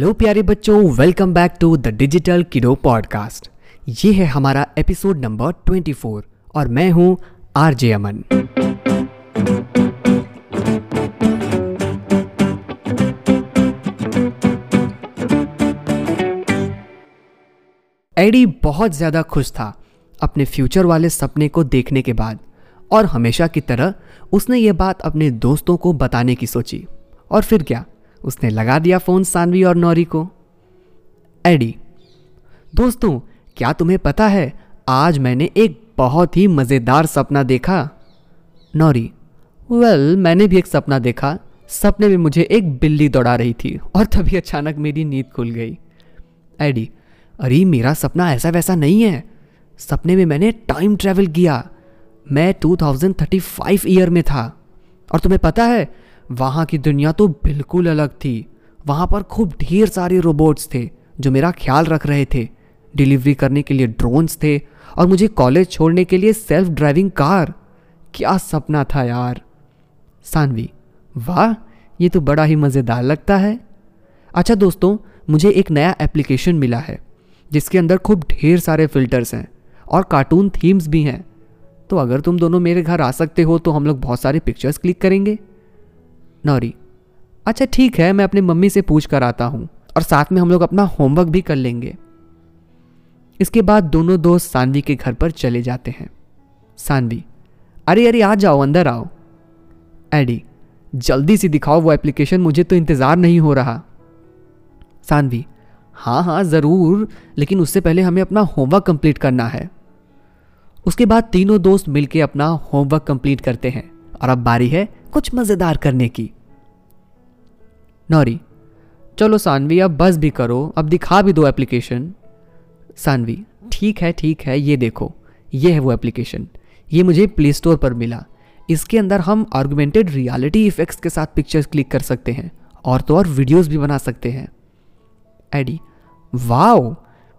Hello प्यारे बच्चों welcome back to the digital kiddo podcast ये है हमारा एपिसोड नंबर 24 और मैं हूँ आरजे अमन। एडी बहुत ज़्यादा खुश था अपने फ्यूचर वाले सपने को देखने के बाद और हमेशा की तरह उसने ये बात अपने दोस्तों को बताने की सोची। और फिर क्या? उसने लगा दिया फ़ोन सानवी और नौरी को। एडी दोस्तों क्या तुम्हें पता है आज मैंने एक बहुत ही मज़ेदार सपना देखा? नौरी वेल well, मैंने भी एक सपना देखा। सपने में मुझे एक बिल्ली दौड़ा रही थी और तभी अचानक मेरी नींद खुल गई। एडी अरे मेरा सपना ऐसा वैसा नहीं है। सपने में मैंने टाइम ट्रैवल किया। मैं 2035 ईयर में था। और तुम्हें पता है वहाँ की दुनिया तो बिल्कुल अलग थी। वहाँ पर खूब ढेर सारे रोबोट्स थे, जो मेरा ख्याल रख रहे थे। डिलीवरी करने के लिए ड्रोन्स थे और मुझे कॉलेज छोड़ने के लिए सेल्फ ड्राइविंग कार क्या सपना था यार। सानवी, वाह, ये तो बड़ा ही मज़ेदार लगता है। अच्छा दोस्तों, मुझे एक नया एप्लीकेशन मिला है, जिसके अंदर खूब ढेर सारे फिल्टर्स हैं और कार्टून थीम्स भी हैं। तो अगर तुम दोनों मेरे घर आ सकते हो तो हम लोग बहुत सारे पिक्चर्स क्लिक करेंगे। नौरी अच्छा ठीक है, मैं अपनी मम्मी से पूछ कर आता हूँ और साथ में हम लोग अपना होमवर्क भी कर लेंगे। इसके बाद दोनों दोस्त सानवी के घर पर चले जाते हैं। सानवी, अरे अरे, आ जाओ, अंदर आओ। एडी, जल्दी से दिखाओ, वो एप्लीकेशन मुझे तो इंतज़ार नहीं हो रहा। सानवी हाँ हाँ ज़रूर, लेकिन उससे पहले हमें अपना होमवर्क कंप्लीट करना है। उसके बाद तीनों दोस्त मिलकर अपना होमवर्क कंप्लीट करते हैं और अब बारी है कुछ मज़ेदार करने की। नौरी, चलो सानवी, अब बस भी करो। अब दिखा भी दो एप्लीकेशन सानवी, ठीक है ठीक है, ये देखो। ये है वो एप्लीकेशन ये मुझे प्ले स्टोर पर मिला। इसके अंदर हम आर्गुमेंटेड रियलिटी इफेक्ट्स के साथ पिक्चर्स क्लिक कर सकते हैं और तो और वीडियोस भी बना सकते हैं। एडी वाओ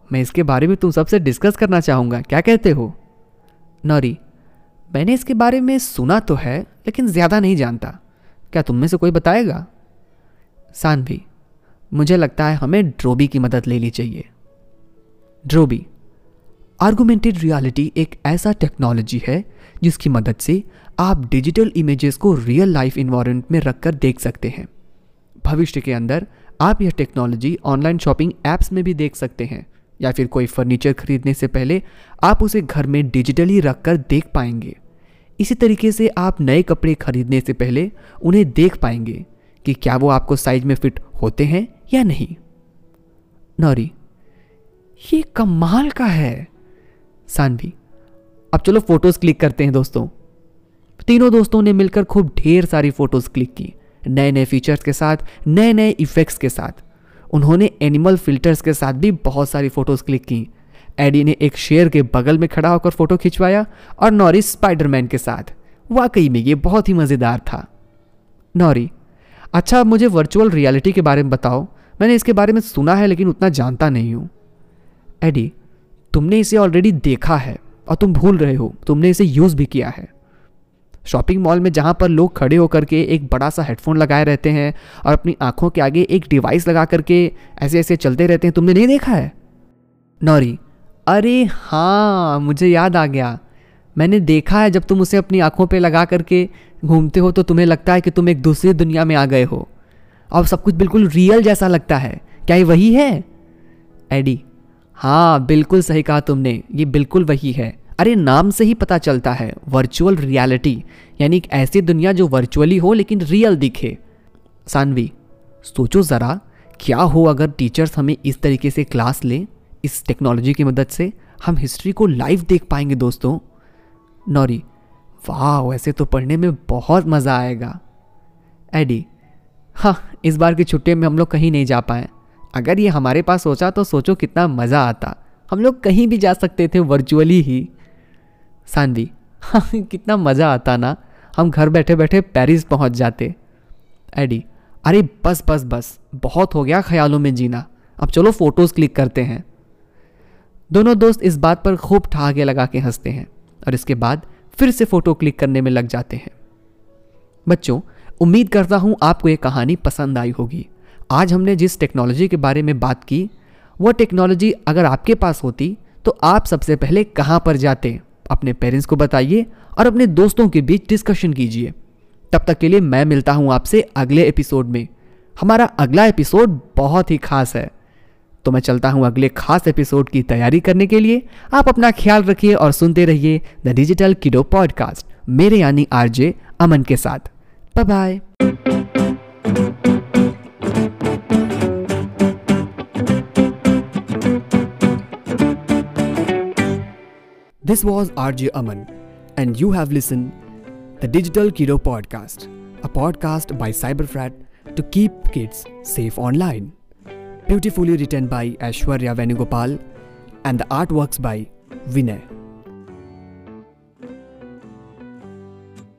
मैं इसके बारे में तुम सबसे डिस्कस करना चाहूँगा। क्या कहते हो? नौरी मैंने इसके बारे में सुना तो है, लेकिन ज़्यादा नहीं जानता। क्या तुम में से कोई बताएगा? सानवी, मुझे लगता है हमें ड्रोबी की मदद लेनी चाहिए। ड्रोबी आर्गुमेंटेड रियलिटी एक ऐसा टेक्नोलॉजी है, जिसकी मदद से आप डिजिटल इमेजेस को रियल लाइफ इन्वायरमेंट में रखकर देख सकते हैं। भविष्य के अंदर, आप यह टेक्नोलॉजी ऑनलाइन शॉपिंग ऐप्स में भी देख सकते हैं, या फिर कोई फर्नीचर खरीदने से पहले आप उसे घर में डिजिटली रखकर देख पाएँगे। इसी तरीके से आप नए कपड़े खरीदने से पहले उन्हें देख पाएँगे कि क्या वो आपको साइज़ में फिट होते हैं या नहीं। नौरी, ये कमाल का है। सानवी, अब चलो फ़ोटोज़ क्लिक करते हैं दोस्तों। तीनों दोस्तों ने मिलकर खूब ढेर सारी फ़ोटोज़ क्लिक की नए नए फीचर्स के साथ नए नए इफेक्ट्स के साथ। उन्होंने एनिमल फिल्टर्स के साथ भी बहुत सारी फ़ोटोज़ क्लिक की। एडी ने एक शेर के बगल में खड़ा होकर फ़ोटो खिंचवाया और नॉरी स्पाइडरमैन के साथ। वाकई में ये बहुत ही मज़ेदार था। नॉरी अच्छा अब मुझे वर्चुअल रियलिटी के बारे में बताओ। मैंने इसके बारे में सुना है, लेकिन उतना जानता नहीं हूँ। एडी तुमने इसे ऑलरेडी देखा है और तुम भूल रहे हो। तुमने इसे यूज़ भी किया है। शॉपिंग मॉल में जहाँ पर लोग खड़े होकर के एक बड़ा सा हेडफोन लगाए रहते हैं और अपनी आँखों के आगे एक डिवाइस लगा करके ऐसे ऐसे चलते रहते हैं, तुमने नहीं देखा है? नौरी अरे हाँ मुझे याद आ गया। मैंने देखा है जब तुम उसे अपनी आँखों पे लगा करके घूमते हो तो तुम्हें लगता है कि तुम एक दूसरी दुनिया में आ गए हो। और सब कुछ बिल्कुल रियल जैसा लगता है। क्या ये वही है? एडी हाँ बिल्कुल सही कहा तुमने। ये बिल्कुल वही है। अरे, नाम से ही पता चलता है। वर्चुअल रियलिटी, यानी एक ऐसी दुनिया जो वर्चुअली हो लेकिन रियल दिखे। सानवी, सोचो ज़रा, क्या हो अगर टीचर्स हमें इस तरीके से क्लास लें? इस टेक्नोलॉजी की मदद से हम हिस्ट्री को लाइव देख पाएँगे दोस्तों। नौरी वाह वैसे तो पढ़ने में बहुत मज़ा आएगा। एडी हाँ इस बार की छुट्टी में हम लोग कहीं नहीं जा पाए। अगर ये हमारे पास सोचा तो सोचो कितना मज़ा आता। हम लोग कहीं भी जा सकते थे वर्चुअली ही। सानवी हाँ कितना मज़ा आता ना। हम घर बैठे बैठे पेरिस पहुँच जाते। एडी अरे बस बस बस, बहुत हो गया ख्यालों में जीना। अब चलो फ़ोटोज़ क्लिक करते हैं। दोनों दोस्त इस बात पर खूब ठहाके लगा के हँसते हैं और इसके बाद फिर से फ़ोटो क्लिक करने में लग जाते हैं। बच्चों, उम्मीद करता हूँ आपको ये कहानी पसंद आई होगी। आज हमने जिस टेक्नोलॉजी के बारे में बात की, वो टेक्नोलॉजी अगर आपके पास होती तो आप सबसे पहले कहाँ पर जाते? अपने पेरेंट्स को बताइए और अपने दोस्तों के बीच डिस्कशन कीजिए। तब तक के लिए मैं मिलता हूँ आपसे अगले एपिसोड में। हमारा अगला एपिसोड बहुत ही खास है। तो मैं चलता हूँ अगले खास एपिसोड की तैयारी करने के लिए आप अपना ख्याल रखिए और सुनते रहिए द डिजिटल किडो पॉडकास्ट मेरे यानी आरजे अमन के साथ bye This was RJ Aman, and you have listened the Digital Kiddo Podcast, a podcast by Cyberfrat to keep kids safe online. Beautifully written by Ashwarya Venugopal and the artworks by Vinay.